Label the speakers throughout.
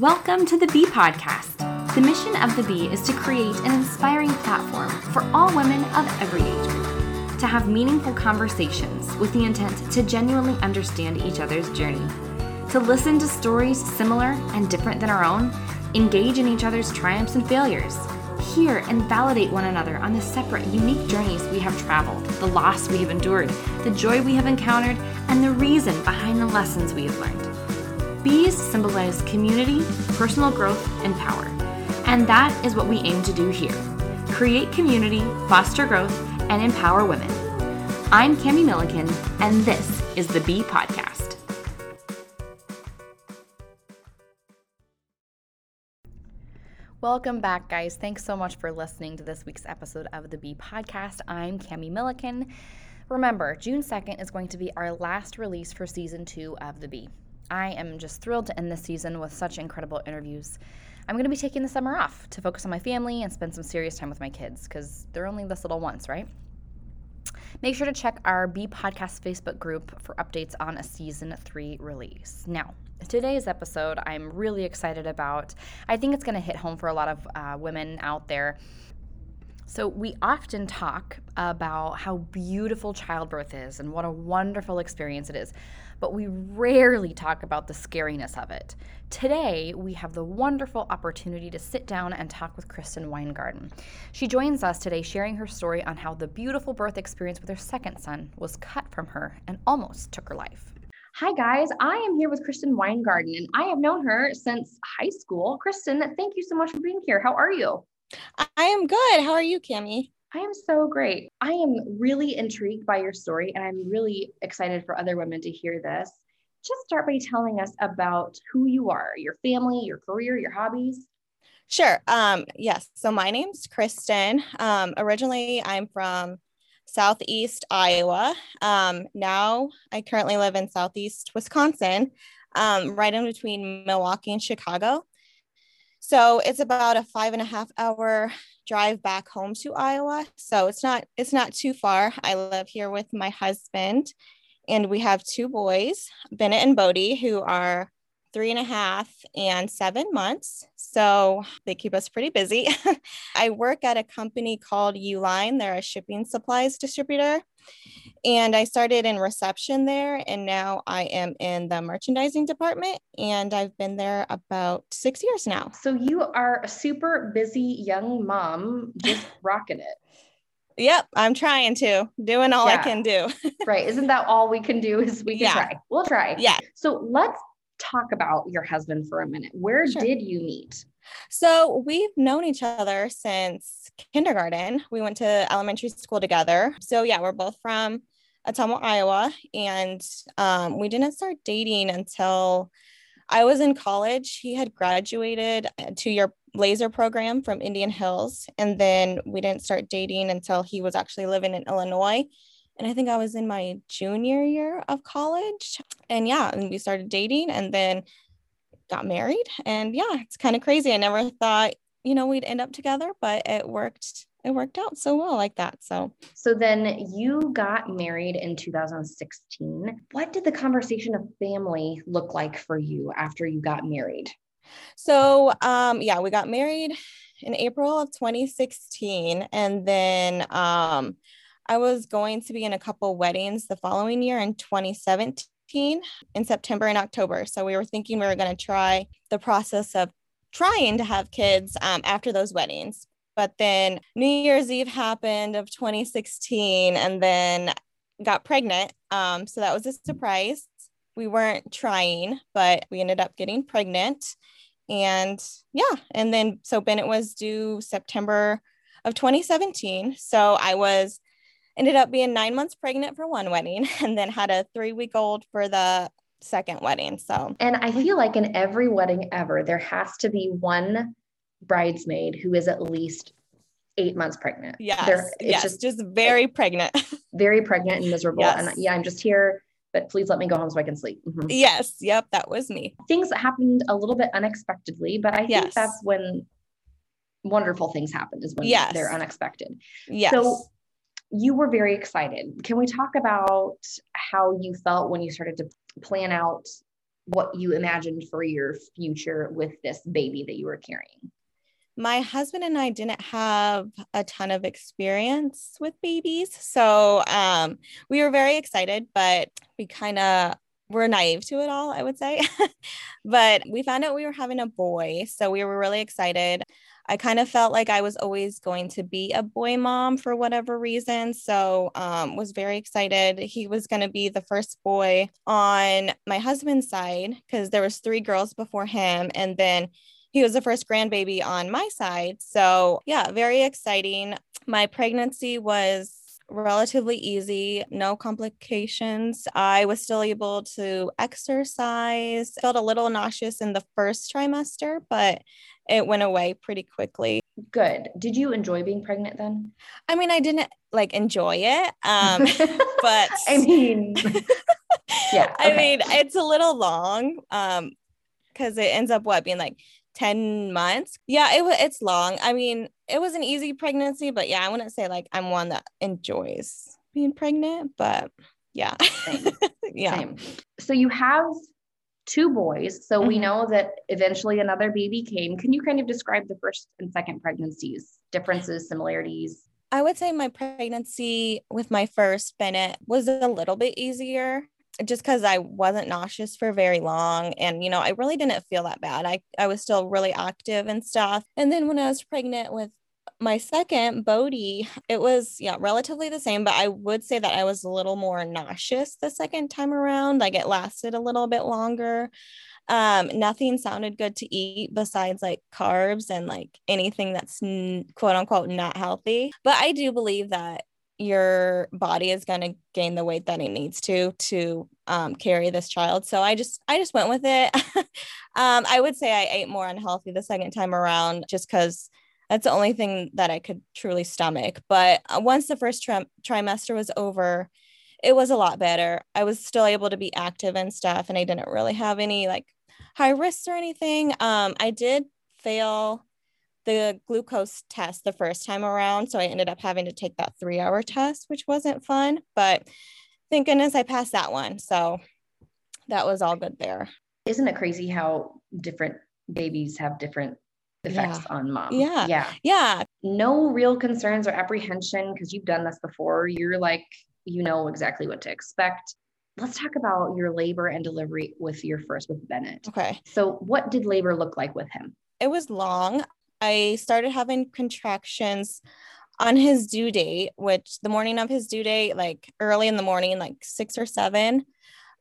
Speaker 1: Welcome to the Bee Podcast. The mission of the Bee is to create an inspiring platform for all women of every age group to have meaningful conversations with the intent to genuinely understand each other's journey, to listen to stories similar and different than our own, engage in each other's triumphs and failures, hear and validate one another on the separate, unique journeys we have traveled, the loss we have endured, the joy we have encountered, and the reason behind the lessons we have learned. Bees symbolize community, personal growth, and power. And that is what we aim to do here create community, foster growth, and empower women. I'm Kami Millikin, and this is the Bee Podcast. Welcome back, guys. Thanks so much for listening to this week's episode of the Bee Podcast. I'm Kami Millikin. Remember, June 2nd is going to be our last release for season two of The Bee. I am just thrilled to end this season with such incredible interviews. I'm going to be taking the summer off to focus on my family and spend some serious time with my kids because they're only this little once, right? Make sure to check our Bee Podcast Facebook group for updates on a season three release. Now, today's episode, I'm really excited about. I think it's going to hit home for a lot of uh, women out there. So, we often talk about how beautiful childbirth is and what a wonderful experience it is but we rarely talk about the scariness of it. Today, we have the wonderful opportunity to sit down and talk with Kristin Wyngarden. She joins us today sharing her story on how the beautiful birth experience with her second son was cut from her and almost took her life. Hi, guys. I am here with Kristin Wyngarden, and I have known her since high school. Kristin, thank you so much for being here. How are you?
Speaker 2: I am good. How are you, Kami?
Speaker 1: I am so great. I am really intrigued by your story, and I'm really excited for other women to hear this. Just start by telling us about who you are, your family, your career, your hobbies.
Speaker 2: Sure. Um, yes. So my name's Kristin. Um, originally, I'm from Southeast Iowa. Um, now I currently live in Southeast Wisconsin, um, right in between Milwaukee and Chicago. So it's about a five and a half hour drive back home to Iowa. So it's not it's not too far. I live here with my husband and we have two boys, Bennett and Bodie, who are three and a half and seven months. So they keep us pretty busy. I work at a company called Uline. They're a shipping supplies distributor. And I started in reception there, and now I am in the merchandising department, and I've been there about six years now.
Speaker 1: So you are a super busy young mom, just rocking it.
Speaker 2: Yep, I'm trying to, doing all yeah. I can do.
Speaker 1: right. Isn't that all we can do is we can yeah. try. We'll try.
Speaker 2: Yeah.
Speaker 1: So let's talk about your husband for a minute. Where sure. did you meet?
Speaker 2: So we've known each other since kindergarten. We went to elementary school together. So yeah, we're both from Ottumwa, Iowa, and um, we didn't start dating until I was in college. He had graduated to your laser program from Indian Hills, and then we didn't start dating until he was actually living in Illinois. And I think I was in my junior year of college. And yeah, and we started dating and then got married. And yeah, it's kind of crazy. I never thought, you know, we'd end up together, but it worked it worked out so well like that. So,
Speaker 1: so then you got married in 2016. What did the conversation of family look like for you after you got married?
Speaker 2: So, um, yeah, we got married in April of 2016, and then um, I was going to be in a couple weddings the following year in 2017 in September and October. So we were thinking we were going to try the process of trying to have kids um, after those weddings. But then New Year's Eve happened of 2016 and then got pregnant. Um, so that was a surprise. We weren't trying, but we ended up getting pregnant. And yeah, and then so Bennett was due September of 2017. So I was ended up being nine months pregnant for one wedding and then had a three week old for the second wedding. So,
Speaker 1: and I feel like in every wedding ever, there has to be one bridesmaid who is at least eight months pregnant.
Speaker 2: Yes. There, it's yes, just, just very pregnant.
Speaker 1: very pregnant and miserable. Yes. And yeah, I'm just here, but please let me go home so I can sleep.
Speaker 2: Mm-hmm. Yes. Yep. That was me.
Speaker 1: Things that happened a little bit unexpectedly, but I think yes. that's when wonderful things happen is when yes. they're unexpected.
Speaker 2: Yes.
Speaker 1: So you were very excited. Can we talk about how you felt when you started to plan out what you imagined for your future with this baby that you were carrying?
Speaker 2: my husband and I didn't have a ton of experience with babies. So um, we were very excited, but we kind of were naive to it all, I would say. but we found out we were having a boy. So we were really excited. I kind of felt like I was always going to be a boy mom for whatever reason. So um, was very excited. He was going to be the first boy on my husband's side because there was three girls before him. And then he was the first grandbaby on my side. So, yeah, very exciting. My pregnancy was relatively easy, no complications. I was still able to exercise. Felt a little nauseous in the first trimester, but it went away pretty quickly.
Speaker 1: Good. Did you enjoy being pregnant then?
Speaker 2: I mean, I didn't like enjoy it. Um, but
Speaker 1: I mean, yeah.
Speaker 2: Okay. I mean, it's a little long. Um, because it ends up what being like 10 months. Yeah, it was it's long. I mean, it was an easy pregnancy, but yeah, I wouldn't say like I'm one that enjoys being pregnant, but yeah. Same. yeah. Same.
Speaker 1: So you have two boys. So mm-hmm. we know that eventually another baby came. Can you kind of describe the first and second pregnancies, differences, similarities?
Speaker 2: I would say my pregnancy with my first Bennett was a little bit easier just because I wasn't nauseous for very long. And, you know, I really didn't feel that bad. I, I was still really active and stuff. And then when I was pregnant with my second, Bodie, it was, yeah, relatively the same, but I would say that I was a little more nauseous the second time around. Like it lasted a little bit longer. Um, nothing sounded good to eat besides like carbs and like anything that's n- quote unquote not healthy. But I do believe that your body is going to gain the weight that it needs to to um, carry this child. So i just i just went with it. Um, i would say i ate more unhealthy the second time around just because that's the only thing that i could truly stomach. But uh, once the first tri- trimester was over it was a lot better. I was still able to be active and stuff and i didn't really have any like high risks or anything. Um, i did fail the glucose test the first time around. So I ended up having to take that three hour test, which wasn't fun, but thank goodness I passed that one. So that was all good there.
Speaker 1: Isn't it crazy how different babies have different effects
Speaker 2: yeah.
Speaker 1: on mom?
Speaker 2: Yeah.
Speaker 1: Yeah.
Speaker 2: Yeah.
Speaker 1: No real concerns or apprehension because you've done this before. You're like, you know exactly what to expect. Let's talk about your labor and delivery with your first with Bennett.
Speaker 2: Okay.
Speaker 1: So, what did labor look like with him?
Speaker 2: It was long. I started having contractions on his due date, which the morning of his due date, like early in the morning, like six or seven.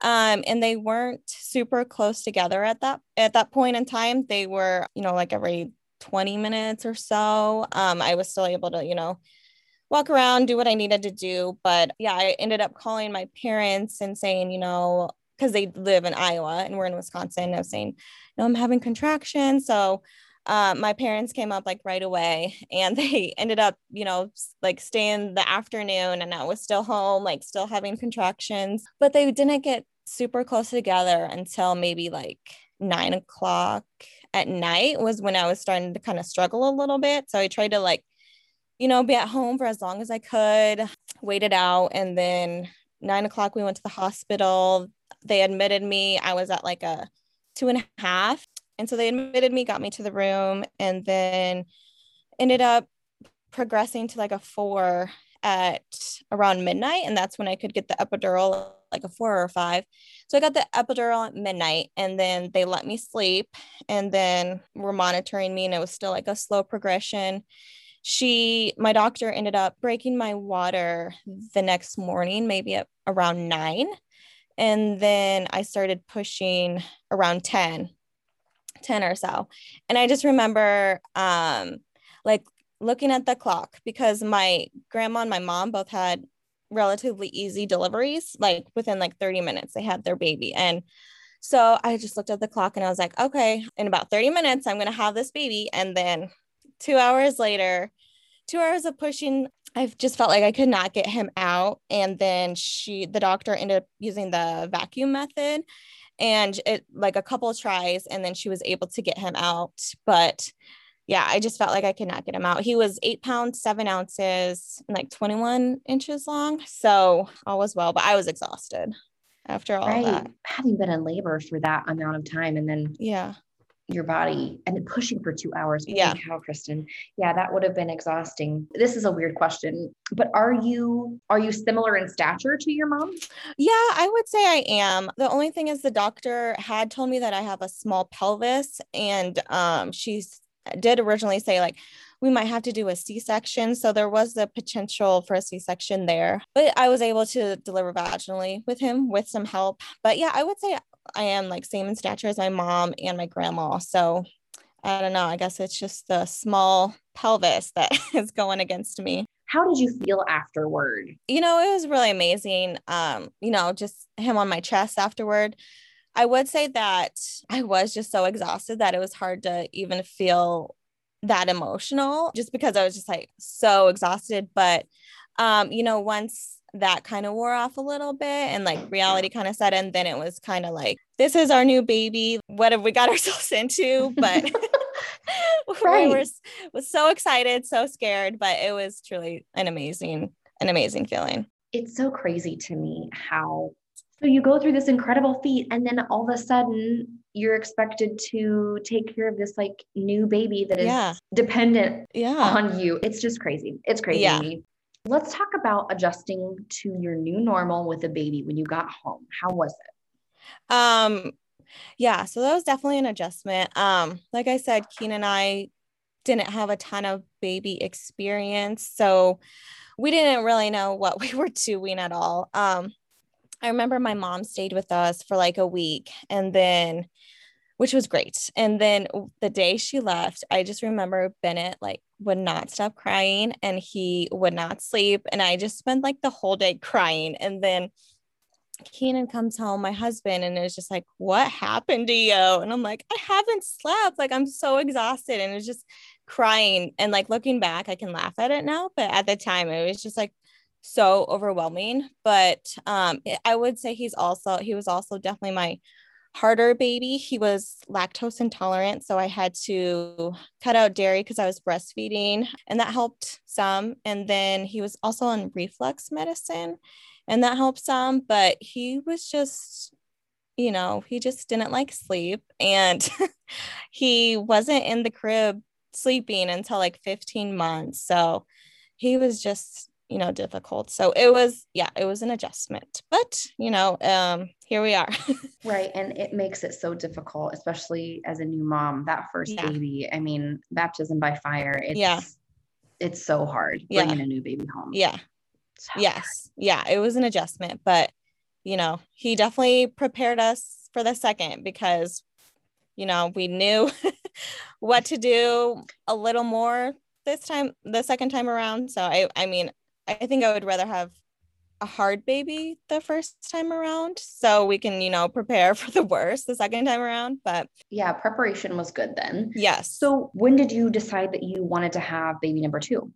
Speaker 2: Um, and they weren't super close together at that at that point in time. They were, you know, like every 20 minutes or so. Um, I was still able to, you know, walk around, do what I needed to do. But yeah, I ended up calling my parents and saying, you know, because they live in Iowa and we're in Wisconsin. I was saying, no, I'm having contractions. So uh, my parents came up like right away and they ended up, you know, like staying the afternoon and I was still home, like still having contractions, but they didn't get super close together until maybe like nine o'clock at night was when I was starting to kind of struggle a little bit. So I tried to like, you know, be at home for as long as I could, wait it out. And then nine o'clock, we went to the hospital. They admitted me. I was at like a two and a half and so they admitted me, got me to the room, and then ended up progressing to like a four at around midnight. And that's when I could get the epidural, like a four or five. So I got the epidural at midnight, and then they let me sleep, and then were monitoring me, and it was still like a slow progression. She, my doctor ended up breaking my water the next morning, maybe at around nine. And then I started pushing around 10 10 or so. And I just remember um like looking at the clock because my grandma and my mom both had relatively easy deliveries like within like 30 minutes they had their baby. And so I just looked at the clock and I was like okay in about 30 minutes I'm going to have this baby. And then 2 hours later 2 hours of pushing I've just felt like I could not get him out. And then she the doctor ended up using the vacuum method and it like a couple tries and then she was able to get him out but yeah i just felt like i could not get him out he was eight pounds seven ounces and like 21 inches long so all was well but i was exhausted after all
Speaker 1: right.
Speaker 2: that.
Speaker 1: Having been in labor for that amount of time and then
Speaker 2: Yeah.
Speaker 1: Your body and then pushing for two hours.
Speaker 2: Yeah.
Speaker 1: cow, Kristin. Yeah, that would have been exhausting. This is a weird question, but are you are you similar in stature to your mom?
Speaker 2: Yeah, I would say I am. The only thing is the doctor had told me that I have a small pelvis and um she's did originally say like we might have to do a C-section. So there was the potential for a C-section there. But I was able to deliver vaginally with him with some help. But yeah, I would say I am like same in stature as my mom and my grandma. So I don't know. I guess it's just the small pelvis that is going against me
Speaker 1: How did you feel afterward?
Speaker 2: you know, it was really amazing. Um, you know, just him on my chest afterward. I would say that I was just so exhausted that it was hard to even feel that emotional just because I was just like so exhausted. But um, you know, once that kind of wore off a little bit and like reality kind of set in, then it was kind of like, this is our new baby. What have we got ourselves into? But
Speaker 1: Right.
Speaker 2: we were was so excited, so scared, but it was truly an amazing, an amazing feeling.
Speaker 1: it's so crazy to me how so you go through this incredible feat and then all of a sudden you're expected to take care of this like new baby that is
Speaker 2: Yeah.
Speaker 1: dependent
Speaker 2: Yeah.
Speaker 1: on you. It's just crazy. It's crazy.
Speaker 2: Yeah.
Speaker 1: Let's talk about adjusting to your new normal with a baby when you got home. How was it?
Speaker 2: Um, yeah, so that was definitely an adjustment. Um, like I said, Keen and I didn't have a ton of baby experience, so we didn't really know what we were doing at all. Um, I remember my mom stayed with us for like a week and then which was great. And then the day she left, I just remember Bennett like would not stop crying and he would not sleep. And I just spent like the whole day crying. And then Keenan comes home, my husband, and is just like, What happened to you? And I'm like, I haven't slept. Like, I'm so exhausted. And it's just crying. And like looking back, I can laugh at it now. But at the time, it was just like so overwhelming. But um, I would say he's also, he was also definitely my harder baby. He was lactose intolerant. So I had to cut out dairy because I was breastfeeding, and that helped some. And then he was also on reflux medicine, and that helped some. But he was just, you know, he just didn't like sleep. And he wasn't in the crib sleeping until like 15 months. So he was just, you know, difficult. So it was, yeah, it was an adjustment. But, you know, um, here we are.
Speaker 1: Right. And it makes it so difficult, especially as a new mom, that first
Speaker 2: Yeah.
Speaker 1: baby. I mean, baptism by fire. It's,
Speaker 2: Yeah.
Speaker 1: It's so hard
Speaker 2: Yeah.
Speaker 1: bringing a new baby home.
Speaker 2: yeah.
Speaker 1: So hard.
Speaker 2: Yes. Yeah. It was an adjustment, but, you know, he definitely prepared us for the second because, you know, we knew what to do a little more this time, the second time around. So I, I mean, I think I would rather have a hard baby the first time around so we can, you know, prepare for the worst the second time around. But
Speaker 1: Yeah. Preparation was good then.
Speaker 2: yes.
Speaker 1: So when did you decide that you wanted to have baby number two?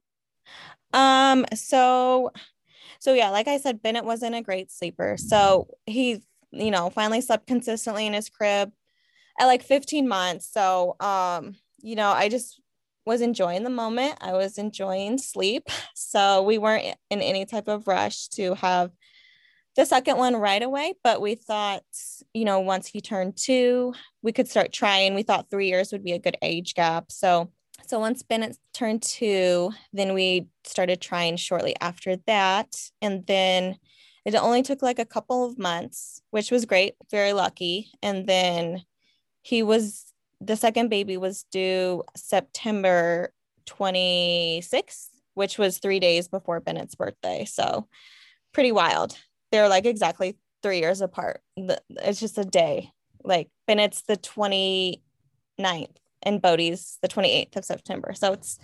Speaker 2: Um, so so yeah, like I said, Bennett wasn't a great sleeper. So he, you know, finally slept consistently in his crib at like 15 months. So um, you know, I just was enjoying the moment. I was enjoying sleep. So we weren't in any type of rush to have the second one right away, but we thought, you know, once he turned two, we could start trying. We thought three years would be a good age gap. So so once Bennett turned two, then we started trying shortly after that. And then it only took like a couple of months, which was great, very lucky. And then he was, the second baby was due September 26th, which was three days before Bennett's birthday. So pretty wild. They're like exactly three years apart. It's just a day. Like Bennett's the 29th and Bodie's the 28th of September. So it's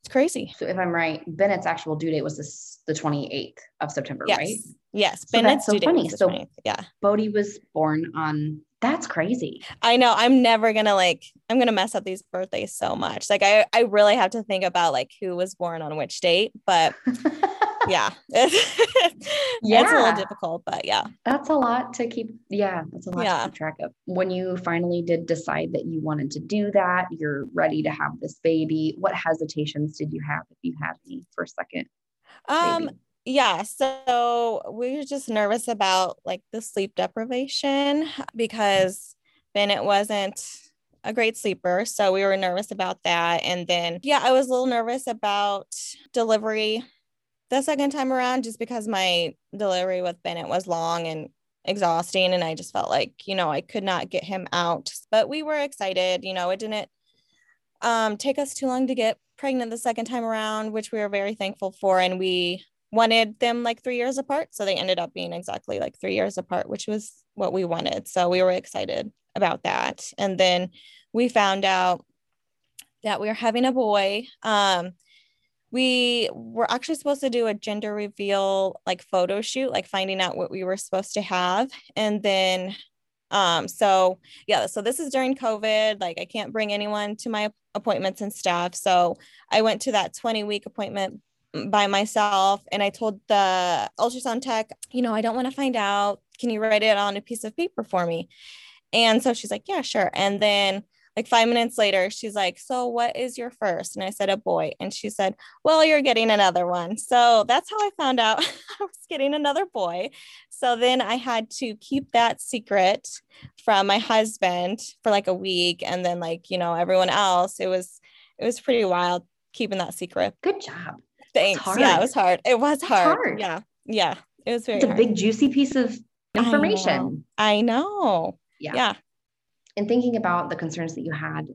Speaker 2: it's crazy.
Speaker 1: So if I'm right, Bennett's actual due date was this, the 28th of September,
Speaker 2: Yes.
Speaker 1: right?
Speaker 2: Yes.
Speaker 1: So
Speaker 2: Bennett's
Speaker 1: so
Speaker 2: due date
Speaker 1: funny. So-
Speaker 2: 20th. yeah.
Speaker 1: Bodie was born on, that's crazy.
Speaker 2: I know I'm never gonna like I'm gonna mess up these birthdays so much. Like I I really have to think about like who was born on which date, but yeah. It's, it's a little difficult, but yeah.
Speaker 1: That's a lot to keep. Yeah, that's a lot
Speaker 2: Yeah.
Speaker 1: to keep track of. When you finally did decide that you wanted to do that, you're ready to have this baby. What hesitations did you have if you had any for a second?
Speaker 2: Um
Speaker 1: baby?
Speaker 2: Yeah, so we were just nervous about like the sleep deprivation because Bennett wasn't a great sleeper. So we were nervous about that. And then, yeah, I was a little nervous about delivery the second time around just because my delivery with Bennett was long and exhausting. And I just felt like, you know, I could not get him out. But we were excited. You know, it didn't um, take us too long to get pregnant the second time around, which we were very thankful for. And we wanted them like three years apart. So they ended up being exactly like three years apart, which was what we wanted. So we were excited about that. And then we found out that we were having a boy. Um, we were actually supposed to do a gender reveal like photo shoot, like finding out what we were supposed to have. And then um so yeah so this is during covid like i can't bring anyone to my appointments and stuff so i went to that 20 week appointment by myself and I told the ultrasound tech, you know, I don't want to find out. Can you write it on a piece of paper for me? And so she's like, yeah, sure. And then like five minutes later, she's like, so what is your first? And I said, a boy. And she said, well, you're getting another one. So that's how I found out I was getting another boy. So then I had to keep that secret from my husband for like a week. And then like, you know, everyone else, it was, it was pretty wild keeping that secret.
Speaker 3: Good job.
Speaker 2: Thanks. Yeah, it was hard. It was hard. hard. Yeah. Yeah. It was very
Speaker 3: It's a
Speaker 2: hard.
Speaker 3: big juicy piece of information.
Speaker 2: I know. I know.
Speaker 3: Yeah.
Speaker 2: Yeah.
Speaker 3: And thinking about the concerns that you had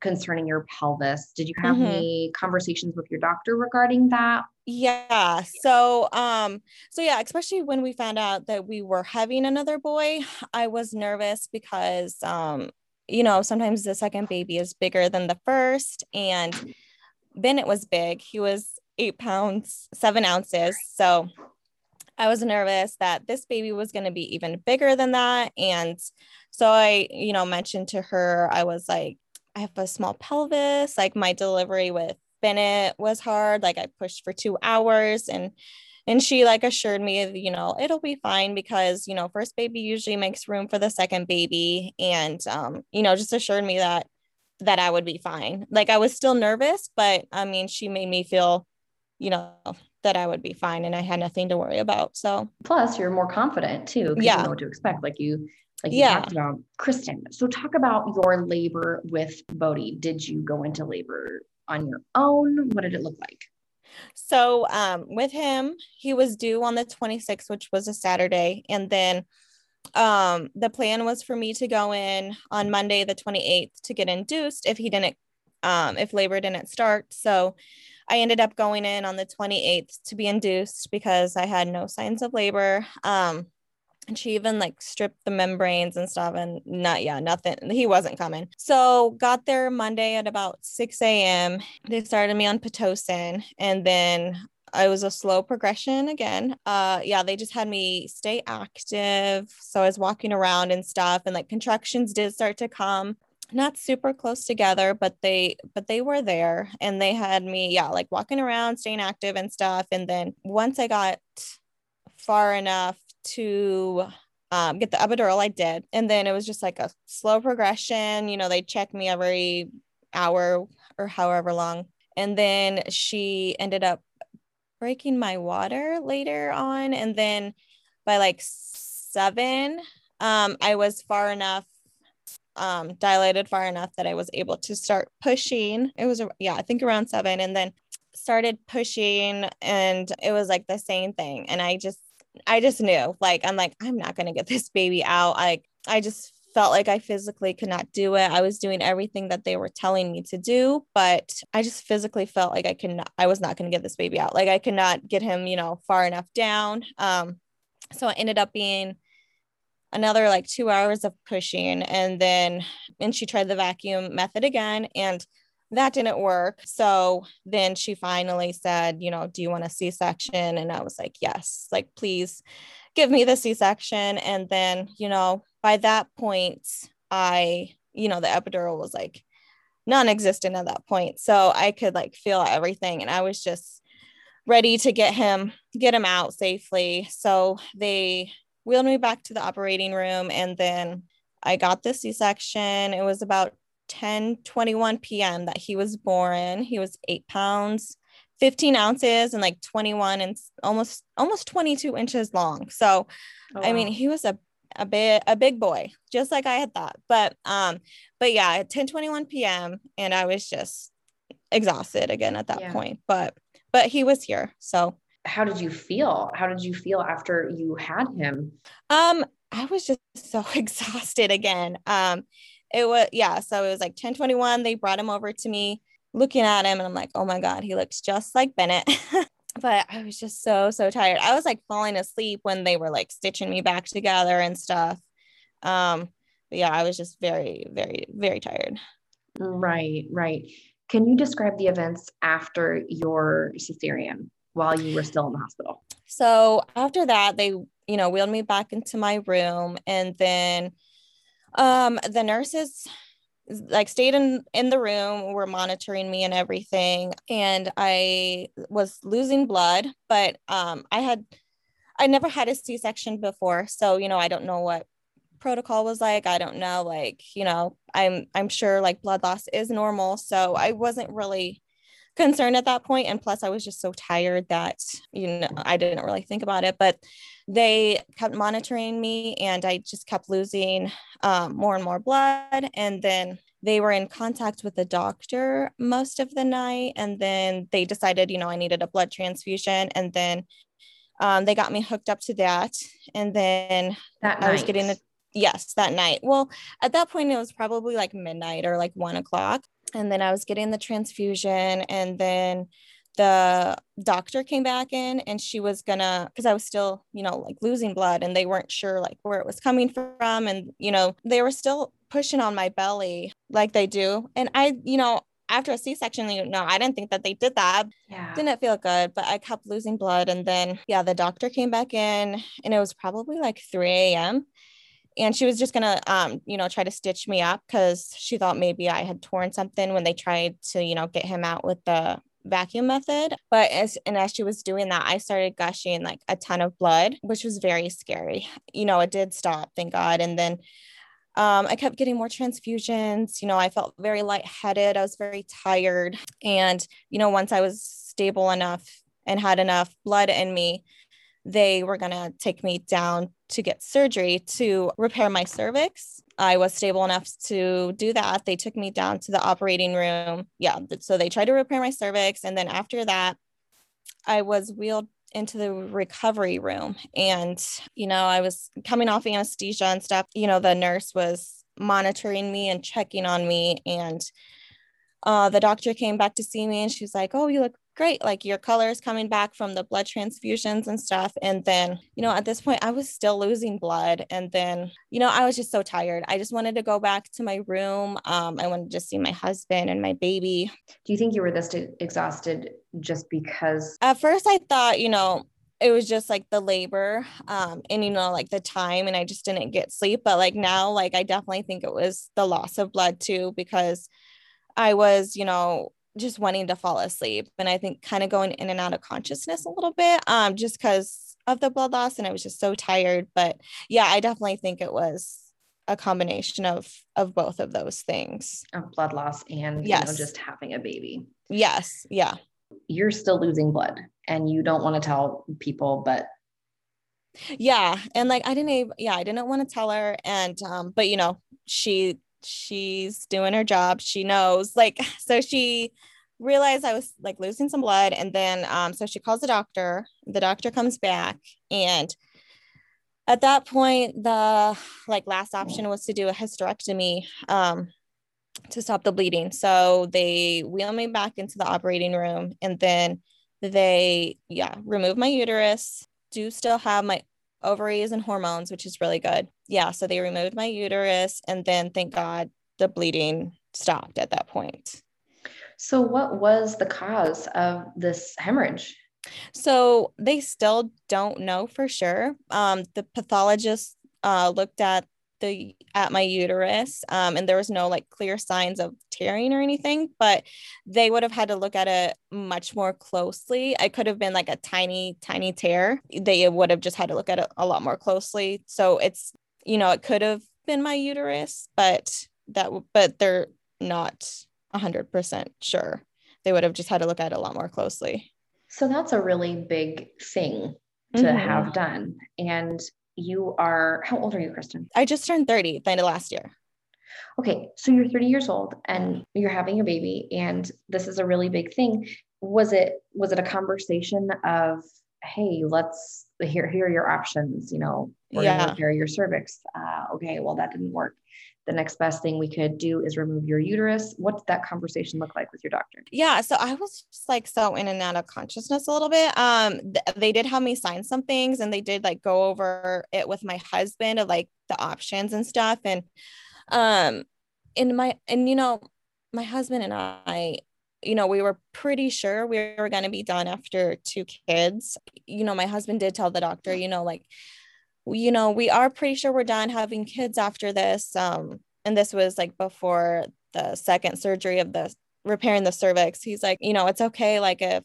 Speaker 3: concerning your pelvis, did you have
Speaker 2: Mhm.
Speaker 3: any conversations with your doctor regarding that?
Speaker 2: Yeah. So, um, so yeah, especially when we found out that we were having another boy, I was nervous because, um, you know, sometimes the second baby is bigger than the first, and Bennett was big. He was eight pounds, seven ounces. So I was nervous that this baby was going to be even bigger than that. And so I, you know, mentioned to her, I was like, I have a small pelvis. Like my delivery with Bennett was hard. Like I pushed for two hours and and she like assured me, you know, it'll be fine because, you know, first baby usually makes room for the second baby. And um, you know, just assured me that that I would be fine. Like I was still nervous, but I mean, she made me feel, you know, that I would be fine and I had nothing to worry about. So
Speaker 3: Plus, you're more confident too.
Speaker 2: Yeah.
Speaker 3: You know what to expect. Like you, like you
Speaker 2: Yeah.
Speaker 3: talked about. Kristin, so talk about your labor with Bodie. Did you go into labor on your own? What did it look like?
Speaker 2: So um, with him, he was due on the 26th, which was a Saturday. And then um, the plan was for me to go in on Monday, the 28th, to get induced if he didn't, um, if labor didn't start. So I ended up going in on the 28th to be induced because I had no signs of labor. Um, and she even like stripped the membranes and stuff and not yeah nothing he wasn't coming so got there monday at about 6 a.m they started me on pitocin and then I was a slow progression again. Uh yeah, they just had me stay active. So I was walking around and stuff and like contractions did start to come. Not super close together, but they but they were there and they had me yeah, like walking around, staying active and stuff and then once I got far enough to um, get the epidural, I did. And then it was just like a slow progression. You know, they check me every hour or however long. And then she ended up breaking my water later on. And then by like seven, um, I was far enough, um, dilated far enough that I was able to start pushing. It was, yeah, I think around seven. And then started pushing and it was like the same thing. And I just, I just knew like, I'm like, I'm not going to get this baby out. I, I just felt like I physically could not do it. I was doing everything that they were telling me to do, but I just physically felt like I could not, I was not going to get this baby out. Like I could not get him, you know, far enough down. Um, so it ended up being another like two hours of pushing. And then, and she tried the vacuum method again and that didn't work. So then she finally said, you know, do you want a C section? And I was like, yes, like, please give me the C section. And then, you know, by that point, I, you know, the epidural was like non existent at that point. So I could like feel everything. And I was just ready to get him, get him out safely. So they wheeled me back to the operating room. And then I got the C section. It was about 10 21 p.m. that he was born. He was eight pounds, 15 ounces and like 21 and almost almost 22 inches long. So oh, I mean, he was a a bit a big boy, just like I had thought. But um, but yeah, at 10 21 p.m. and I was just exhausted again at that yeah. point. But but he was here. So
Speaker 3: how did you feel? How did you feel after you had him?
Speaker 2: Um, I was just so exhausted again. Um, it was yeah, so it was like 10 21. They brought him over to me looking at him and I'm like, oh my God, he looks just like Bennett. but I was just so, so tired. I was like falling asleep when they were like stitching me back together and stuff. Um, but yeah, I was just very, very, very tired.
Speaker 3: Right, right. Can you describe the events after your cesarean while you were still in the hospital?
Speaker 2: So after that, they, you know, wheeled me back into my room and then um the nurses like stayed in in the room were monitoring me and everything and i was losing blood but um i had i never had a c-section before so you know i don't know what protocol was like i don't know like you know i'm i'm sure like blood loss is normal so i wasn't really concerned at that point and plus i was just so tired that you know i didn't really think about it but they kept monitoring me and i just kept losing um, more and more blood and then they were in contact with the doctor most of the night and then they decided you know i needed a blood transfusion and then um, they got me hooked up to that and then
Speaker 3: that
Speaker 2: i was getting the yes that night well at that point it was probably like midnight or like one o'clock and then I was getting the transfusion and then the doctor came back in and she was gonna because I was still, you know, like losing blood and they weren't sure like where it was coming from. And, you know, they were still pushing on my belly like they do. And I, you know, after a C-section, you know, I didn't think that they did that.
Speaker 3: Yeah.
Speaker 2: Didn't feel good, but I kept losing blood. And then yeah, the doctor came back in and it was probably like 3 a.m and she was just gonna um you know try to stitch me up because she thought maybe i had torn something when they tried to you know get him out with the vacuum method but as and as she was doing that i started gushing like a ton of blood which was very scary you know it did stop thank god and then um, I kept getting more transfusions. You know, I felt very lightheaded. I was very tired. And, you know, once I was stable enough and had enough blood in me, they were going to take me down to get surgery to repair my cervix. I was stable enough to do that. They took me down to the operating room. Yeah. So they tried to repair my cervix. And then after that, I was wheeled into the recovery room. And, you know, I was coming off anesthesia and stuff. You know, the nurse was monitoring me and checking on me. And uh, the doctor came back to see me and she was like, Oh, you look great like your color is coming back from the blood transfusions and stuff and then you know at this point i was still losing blood and then you know i was just so tired. I just wanted to go back to my room um, i wanted to see my husband and my baby.
Speaker 3: Do you think you were this exhausted just because?
Speaker 2: At first i thought you know it was just like the labor um, and you know like the time and i just didn't get sleep but like now like i definitely think it was the loss of blood too because i was you know just wanting to fall asleep and i think kind of going in and out of consciousness a little bit um just because of the blood loss and i was just so tired but yeah i definitely think it was a combination of of both of those things.
Speaker 3: Of blood loss and yes. you know just having a baby.
Speaker 2: Yes yeah.
Speaker 3: You're still losing blood and you don't want to tell people but
Speaker 2: yeah and like i didn't even yeah i didn't want to tell her and um but you know she she's doing her job. She knows. Like, so she realized I was like losing some blood. And then, um, so she calls the doctor. The doctor comes back. And at that point, the like last option was to do a hysterectomy um, to stop the bleeding. So they wheel me back into the operating room. And then they, yeah, remove my uterus. Do still have my ovaries and hormones, which is really good. Yeah. So they removed my uterus and then thank God the bleeding stopped at that point.
Speaker 3: So, what was the cause of this hemorrhage?
Speaker 2: So, they still don't know for sure. Um, the pathologist uh, looked at the at my uterus um, and there was no like clear signs of tearing or anything but they would have had to look at it much more closely it could have been like a tiny tiny tear they would have just had to look at it a lot more closely so it's you know it could have been my uterus but that but they're not 100% sure they would have just had to look at it a lot more closely.
Speaker 3: So that's a really big thing to
Speaker 2: Mhm.
Speaker 3: have done. And you are, how old are you, Kristin?
Speaker 2: I just turned 30 at the end of last year.
Speaker 3: Okay, so you're 30 years old and you're having a baby and this is a really big thing. Was it was it a conversation of, hey, let's here here are your options, you know, we're gonna
Speaker 2: Yeah.
Speaker 3: repair your cervix. Uh, okay, well that didn't work. The next best thing we could do is remove your uterus. What did that conversation look like with your doctor?
Speaker 2: Yeah, so I was just like so in and out of consciousness a little bit. Um, th- they did have me sign some things, and they did like go over it with my husband of like the options and stuff. And um, in my and you know, my husband and I, you know, we were pretty sure we were going to be done after two kids. You know, my husband did tell the doctor, you know, like, you know, we are pretty sure we're done having kids after this. Um, and this was like before the second surgery of the repairing the cervix. He's like, you know, it's okay, like if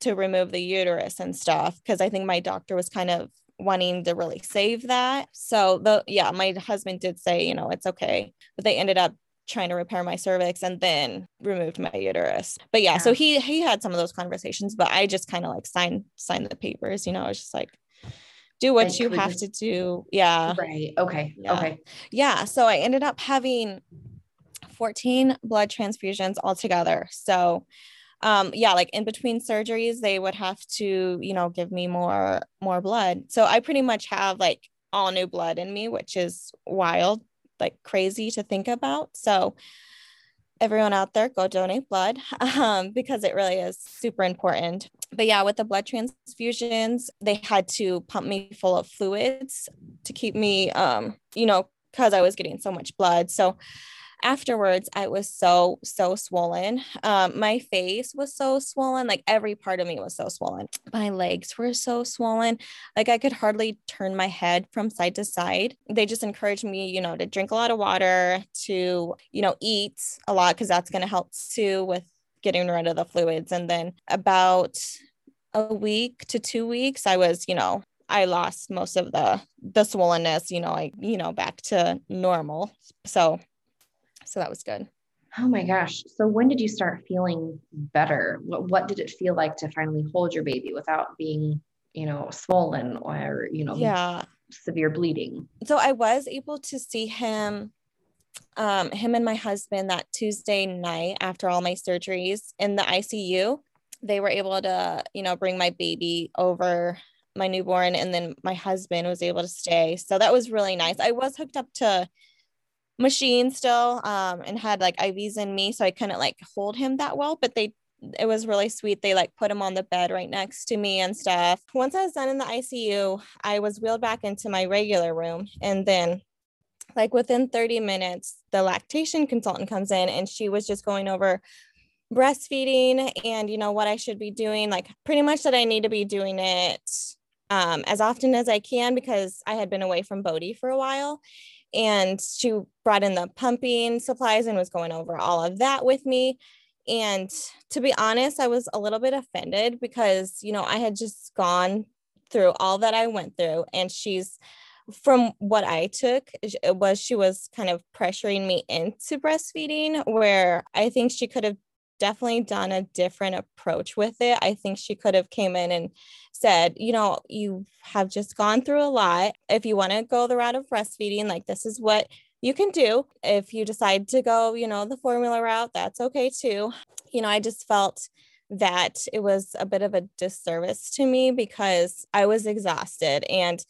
Speaker 2: to remove the uterus and stuff, because I think my doctor was kind of wanting to really save that. So the yeah, my husband did say, you know, it's okay, but they ended up trying to repair my cervix and then removed my uterus. But yeah, so he he had some of those conversations, but I just kind of like signed signed the papers, you know, I was just like do what
Speaker 3: Like,
Speaker 2: you have
Speaker 3: just-
Speaker 2: to do. Yeah.
Speaker 3: Right. Okay.
Speaker 2: Yeah.
Speaker 3: Okay.
Speaker 2: Yeah. So I ended up having 14 blood transfusions altogether. So um yeah, like in between surgeries, they would have to, you know, give me more more blood. So I pretty much have like all new blood in me, which is wild, like crazy to think about. So everyone out there go donate blood um, because it really is super important. But yeah with the blood transfusions they had to pump me full of fluids to keep me um, you know because i was getting so much blood. So afterwards i was so so swollen. Um, my face was so swollen like every part of me was so swollen. My legs were so swollen. Like i could hardly turn my head from side to side. They just encouraged me you know to drink a lot of water to you know eat a lot because that's going to help too with getting rid of the fluids. And then about a week to two weeks i was you know i lost most of the the swollenness you know I you know back to normal. So so that was good
Speaker 3: Oh my gosh. So when did you start feeling better? What what did it feel like to finally hold your baby without being, you know, swollen or, you know,
Speaker 2: yeah
Speaker 3: severe bleeding?
Speaker 2: so I was able to see him, um, him and my husband that Tuesday night after all my surgeries in the ICU. They were able to, you know, bring my baby over my newborn, and then my husband was able to stay. So that was really nice. I was hooked up to machine still, um, and had like IVs in me, so I couldn't like hold him that well, but they it was really sweet. They like put him on the bed right next to me and stuff. Once I was done in the ICU, I was wheeled back into my regular room. And then, like within 30 minutes, the lactation consultant comes in and she was just going over breastfeeding and, you know, what I should be doing. Like, pretty much that I need to be doing it um, as often as I can because I had been away from Bodie for a while. And she brought in the pumping supplies and was going over all of that with me. And to be honest, I was a little bit offended because, you know, I had just gone through all that I went through. And she's, from what I took, it was she was kind of pressuring me into breastfeeding, where I think she could have definitely done a different approach with it. I think she could have came in and said, you know, you have just gone through a lot. If you want to go the route of breastfeeding, like this is what you can do. If you decide to go, you know, the formula route, that's okay too. You know, I just felt that it was a bit of a disservice to me because I was exhausted. And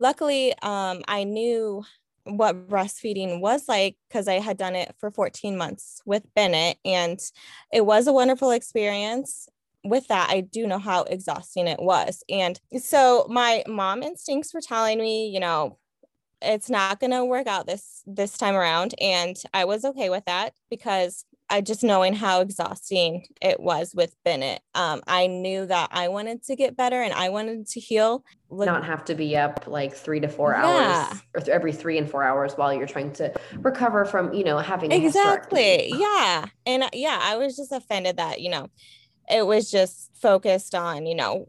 Speaker 2: luckily, um, I knew what breastfeeding was like because I had done it for 14 months with Bennett, and it was a wonderful experience. With that, I do know how exhausting it was. And so my mom instincts were telling me, you know, it's not going to work out this this time around and i was okay with that because i just knowing how exhausting it was with bennett um, i knew that i wanted to get better and i wanted to heal. Look-
Speaker 4: not have to be up like three to four
Speaker 2: Yeah.
Speaker 4: hours or th- every three and four hours while you're trying to recover from you know having
Speaker 2: exactly. Yeah. And uh, yeah i was just offended that you know it was just focused on you know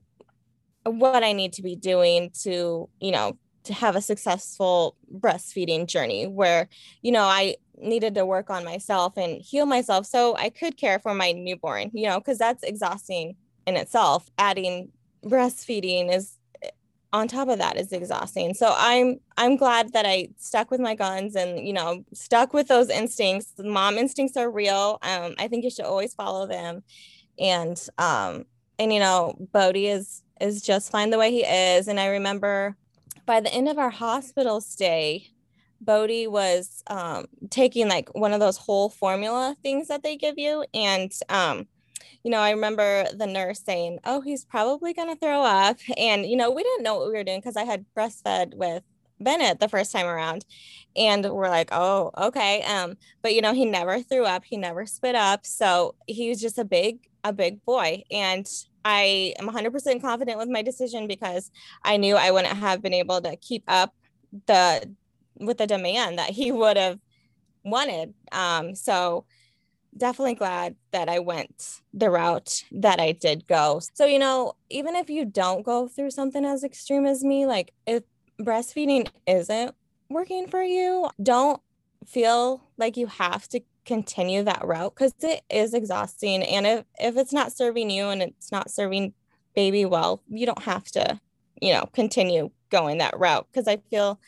Speaker 2: what i need to be doing to you know to have a successful breastfeeding journey where, you know, I needed to work on myself and heal myself so I could care for my newborn, you know, because that's exhausting in itself. Adding breastfeeding is on top of that is exhausting. So I'm I'm glad that I stuck with my guns and you know stuck with those instincts. Mom instincts are real. Um, I think you should always follow them. And um, and you know, Bodie is is just fine the way he is. And I remember by the end of our hospital stay, Bodie was um, taking like one of those whole formula things that they give you. And, um, you know, I remember the nurse saying, Oh, he's probably going to throw up. And, you know, we didn't know what we were doing because I had breastfed with Bennett the first time around. And we're like, Oh, okay. Um, but, you know, he never threw up, he never spit up. So he was just a big, a big boy. And I am 100% confident with my decision because I knew I wouldn't have been able to keep up the with the demand that he would have wanted. Um, so definitely glad that I went the route that I did go. So, you know, even if you don't go through something as extreme as me, like if breastfeeding isn't working for you, don't feel like you have to continue that route because it is exhausting. And if, if it's not serving you and it's not serving baby well, you don't have to, you know, continue going that route. Because I feel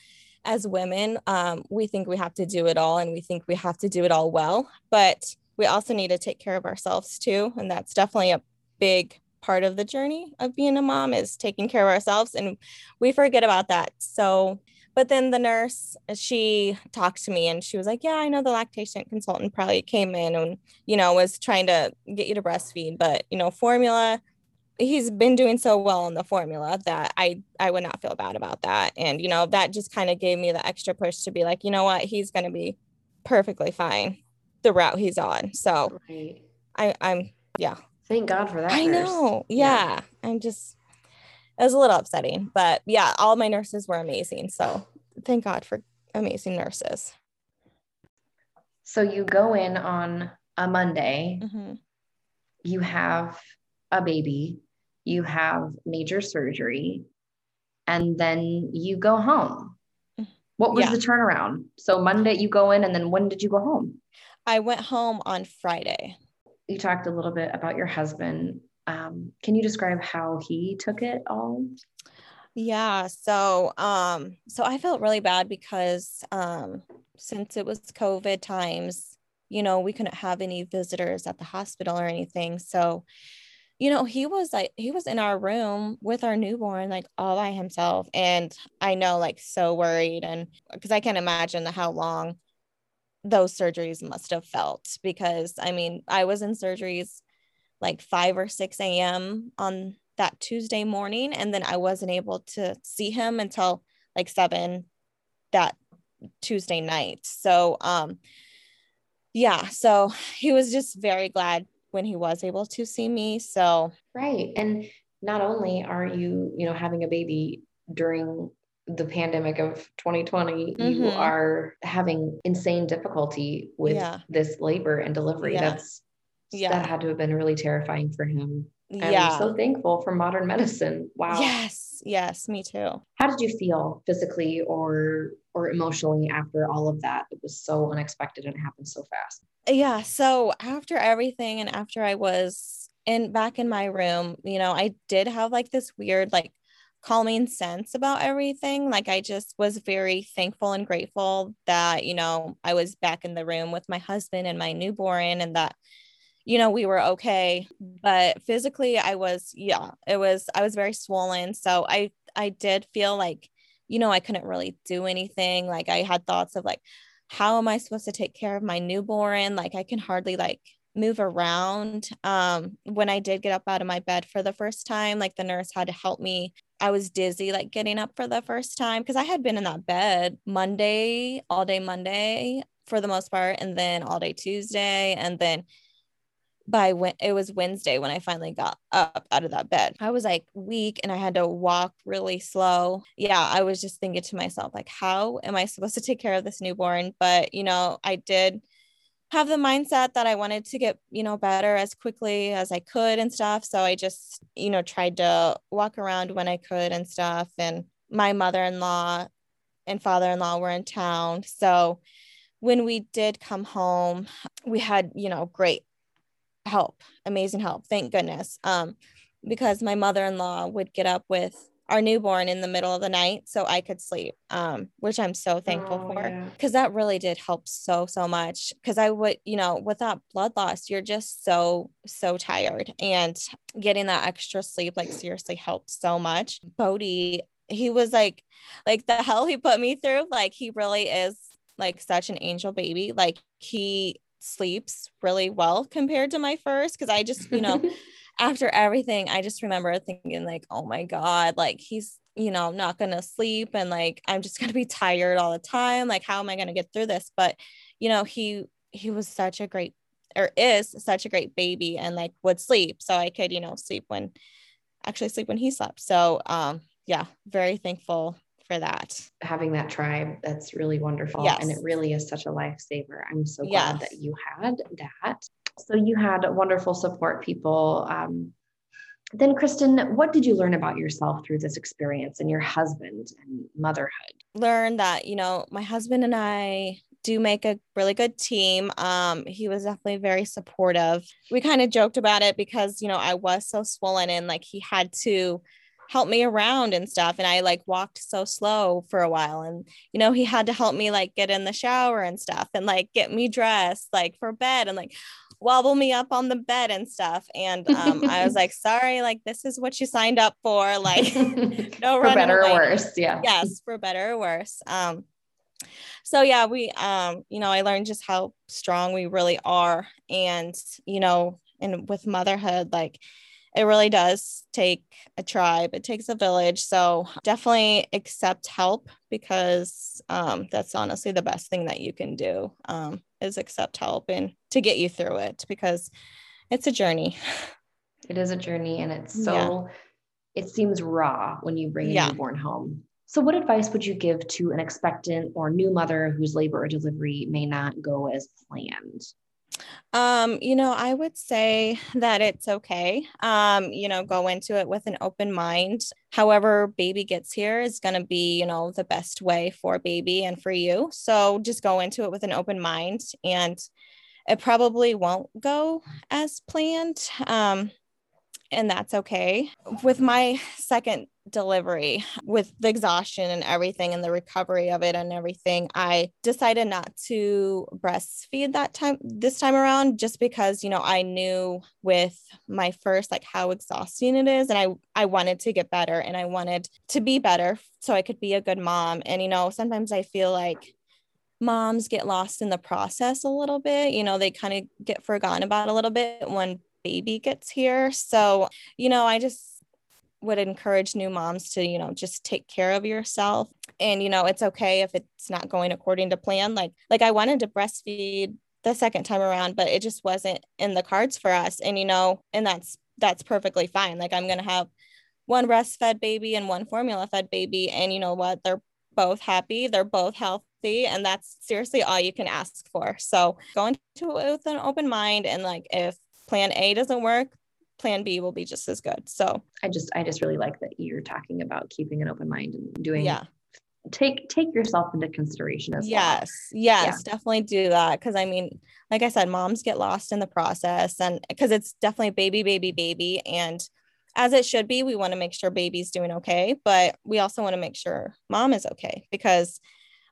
Speaker 2: as women, um, we think we have to do it all and we think we have to do it all well. But we also need to take care of ourselves too. And that's definitely a big part of the journey of being a mom is taking care of ourselves. And we forget about that. So but then the nurse, uh, she talked to me and she was like, Yeah, I know the lactation consultant probably came in and, you know, was trying to get you to breastfeed, but, you know, formula, he's been doing so well on the formula that I I would not feel bad about that. And, you know, that just kind of gave me the extra push to be like, you know what, he's gonna be perfectly fine the route he's on. So right. I, I'm yeah.
Speaker 4: Thank God for that.
Speaker 2: I nurse. know. Yeah. yeah. I'm just it was a little upsetting, but yeah, all my nurses were amazing. So thank God for amazing nurses.
Speaker 3: So you go in on a Monday, mm-hmm. you have a baby, you have major surgery, and then you go home. What was yeah. the turnaround? So Monday you go in, and then when did you go home?
Speaker 2: I went home on Friday.
Speaker 3: You talked a little bit about your husband. Um, can you describe how he took it all?
Speaker 2: Yeah, so um so I felt really bad because um since it was COVID times, you know, we couldn't have any visitors at the hospital or anything. So, you know, he was like he was in our room with our newborn like all by himself and I know like so worried and because I can't imagine how long those surgeries must have felt because I mean, I was in surgeries like 5 or 6 a.m. on that Tuesday morning. And then I wasn't able to see him until like 7 that Tuesday night. So, um, yeah, so he was just very glad when he was able to see me. So,
Speaker 3: right. And not only are you, you know, having a baby during the pandemic of 2020 mm-hmm. you are having insane difficulty with yeah. this labor and delivery yeah. that's yeah. that had to have been really terrifying for him. yeah. I'm so thankful for modern medicine. Wow.
Speaker 2: Yes. Yes. Me too.
Speaker 3: How did you feel physically or or emotionally after all of that? It was so unexpected and it happened so fast.
Speaker 2: Yeah. So after everything and after I was in back in my room, you know, I did have like this weird like calming sense about everything. Like I just was very thankful and grateful that, you know, I was back in the room with my husband and my newborn and that you know, we were okay. But physically, I was, yeah, it was, I was very swollen. So I, I did feel like, you know, I couldn't really do anything. Like I had thoughts of like, how am I supposed to take care of my newborn? Like I can hardly like move around. Um, when I did get up out of my bed for the first time, like the nurse had to help me. I was dizzy, like getting up for the first time because I had been in that bed Monday, all day Monday for the most part, and then all day Tuesday. And then by when it was Wednesday when I finally got up out of that bed. I was like weak and I had to walk really slow. Yeah, I was just thinking to myself, like, how am I supposed to take care of this newborn? But, you know, I did have the mindset that I wanted to get, you know, better as quickly as I could and stuff. So I just, you know, tried to walk around when I could and stuff. And my mother in law and father-in-law were in town. So when we did come home, we had, you know, great help, amazing help. Thank goodness. Um, because my mother-in-law would get up with our newborn in the middle of the night so I could sleep, um, which I'm so thankful
Speaker 1: Oh,
Speaker 2: for
Speaker 1: yeah.
Speaker 2: because that really did help so, so much. Because I would, you know, without blood loss, you're just so, so tired. And getting that extra sleep, like, seriously helped so much. Bodie, he was like, like the hell he put me through, like, he really is like such an angel baby. Like, he sleeps really well compared to my first because I just, you know, after everything, I just remember thinking like, oh my God, like he's, you know, not going to sleep and like I'm just going to be tired all the time. Like, how am I going to get through this? But, you know, he, he was such a great or is such a great baby and like would sleep. So I could, you know, sleep when actually sleep when he slept. So, um, yeah, very thankful for that.
Speaker 1: Having that tribe, that's really wonderful. And it really is such a lifesaver. I'm so glad
Speaker 2: Yes.
Speaker 1: that you had that. So you had wonderful support people. Um, then, Kristin, what did you learn about yourself through this experience and your husband and motherhood?
Speaker 2: learn that you know my husband and i do make a really good team um he was definitely very supportive we kind of joked about it because you know i was so swollen and like he had to help me around and stuff and i like walked so slow for a while and you know he had to help me like get in the shower and stuff and like get me dressed like for bed and like wobble me up on the bed and stuff and um i was like sorry like this is what you signed up for like no
Speaker 1: For better or worse. Yeah.
Speaker 2: yes for better or worse um so yeah we um you know i learned just how strong we really are and you know and with motherhood like it really does take a tribe it takes a village so definitely accept help because um that's honestly the best thing that you can do um is accept help and to get you through it because it's a journey
Speaker 1: It is a journey and it's
Speaker 2: Yeah.
Speaker 1: so, it seems raw when you bring a
Speaker 2: Yeah.
Speaker 1: newborn home. So, what advice would you give to an expectant or new mother whose labor or delivery may not go as planned?
Speaker 2: Um, you know, I would say that it's okay. Um, you know, go into it with an open mind. However, baby gets here is going to be, you know, the best way for baby and for you. So just go into it with an open mind and it probably won't go as planned. Um, and that's okay. With my second delivery, with the exhaustion and everything and the recovery of it and everything, I decided not to breastfeed that time this time around just because, you know, I knew with my first like how exhausting it is and I I wanted to get better and I wanted to be better so I could be a good mom. And you know, sometimes I feel like moms get lost in the process a little bit. You know, they kind of get forgotten about a little bit when baby gets here. So, you know, I just would encourage new moms to, you know, just take care of yourself. And, you know, it's okay if it's not going according to plan. Like, like I wanted to breastfeed the second time around, but it just wasn't in the cards for us. And, you know, and that's that's perfectly fine. Like I'm gonna have one breastfed baby and one formula fed baby. And you know what? They're both happy, they're both healthy, and that's seriously all you can ask for. So go into it with an open mind and like if plan A doesn't work, plan B will be just as good. So
Speaker 1: I just, I just really like that you're talking about keeping an open mind and doing,
Speaker 2: yeah.
Speaker 1: take, take yourself into consideration as well.
Speaker 2: Yes, yes, definitely do that. Cause I mean, like I said, moms get lost in the process and because it's definitely baby, baby, baby. And as it should be, we want to make sure baby's doing okay, but we also want to make sure mom is okay because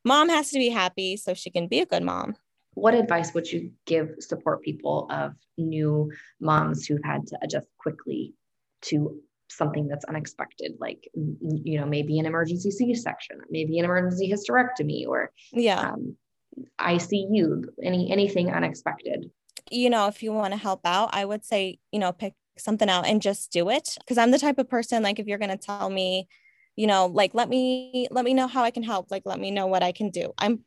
Speaker 2: mom has to be happy so she can be a good mom.
Speaker 1: What advice would you give support people of new moms who've had to adjust quickly to something that's unexpected, like, you know, maybe an emergency C section, maybe an emergency hysterectomy or
Speaker 2: Yeah.
Speaker 1: um, ICU, any anything unexpected?
Speaker 2: you know, if you want to help out, I would say, you know, pick something out and just do it. Cause I'm the type of person, like, if you're going to tell me, you know, like, let me, let me know how I can help. Like, let me know what I can do. I'm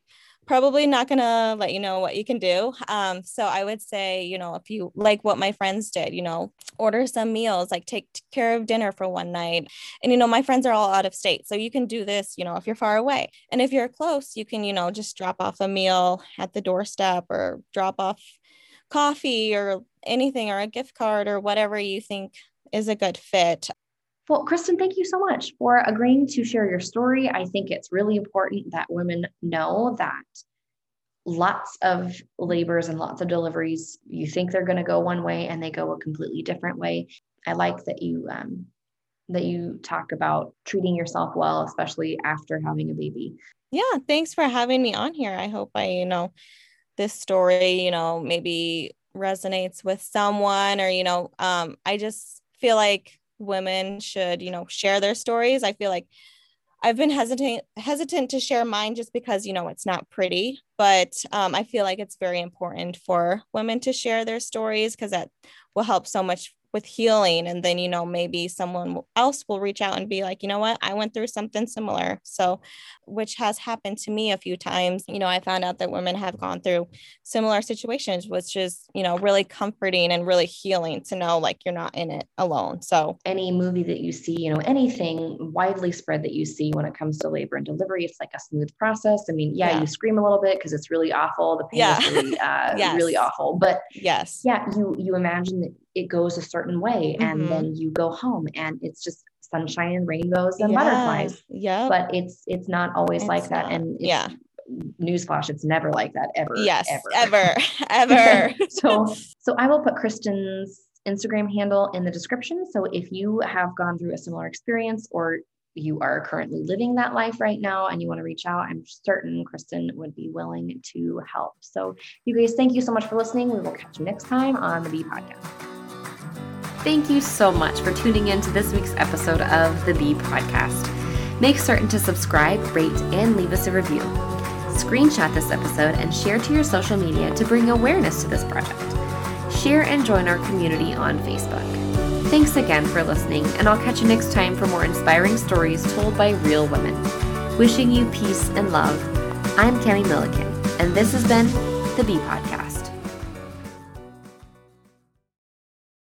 Speaker 2: probably not going to let you know what you can do. Um, so I would say, you know, if you like what my friends did, you know, order some meals, like take care of dinner for one night. And, you know, my friends are all out of state. So you can do this, you know, if you're far away. And if you're close, you can, you know, just drop off a meal at the doorstep or drop off coffee or anything or a gift card or whatever you think is a good fit.
Speaker 1: Well, Kristin, thank you so much for agreeing to share your story. I think it's really important that women know that lots of labors and lots of deliveries, you think they're going to go one way and they go a completely different way. I like that you um, that you talk about treating yourself well, especially after having a baby.
Speaker 2: Yeah, thanks for having me on here. I hope I, you know, this story, you know, maybe resonates with someone or, you know, um, I just feel like women should, you know, share their stories. I feel like I've been hesitant hesitant to share mine just because you know it's not pretty, but um, I feel like it's very important for women to share their stories because that will help so much with healing and then you know maybe someone else will reach out and be like you know what? I went through something similar. So which has happened to me a few times. You know i found out that women have gone through similar situations which is you know really comforting and really healing to know like you're not in it alone. So
Speaker 1: any movie that you see you know anything widely spread that you see when it comes to labor and delivery it's like a smooth process. I mean yeah, yeah. you scream a little bit because it's really awful. The pain yeah. is really uh, yes. really awful. But
Speaker 2: yes.
Speaker 1: yeah you you imagine that it goes a certain way mm-hmm. and then you go home and it's just sunshine and rainbows and yeah. butterflies
Speaker 2: yeah
Speaker 1: but it's it's not always it's like that not. and
Speaker 2: yeah
Speaker 1: newsflash it's never like that ever
Speaker 2: yes
Speaker 1: ever
Speaker 2: ever ever
Speaker 1: so so i will put kristin's instagram handle in the description so if you have gone through a similar experience or you are currently living that life right now and you want to reach out, I'm certain Kristin would be willing to help. So, you guys, thank you so much for listening. We will catch you next time on the Bee Podcast.
Speaker 5: Thank you so much for tuning in to this week's episode of the Bee Podcast. Make certain to subscribe, rate, and leave us a review. Screenshot this episode and share to your social media to bring awareness to this project. Share and join our community on Facebook. Thanks again for listening, and I'll catch you next time for more inspiring stories told by real women. Wishing you peace and love, I'm Kami Millikin, and this has been the Bee Podcast.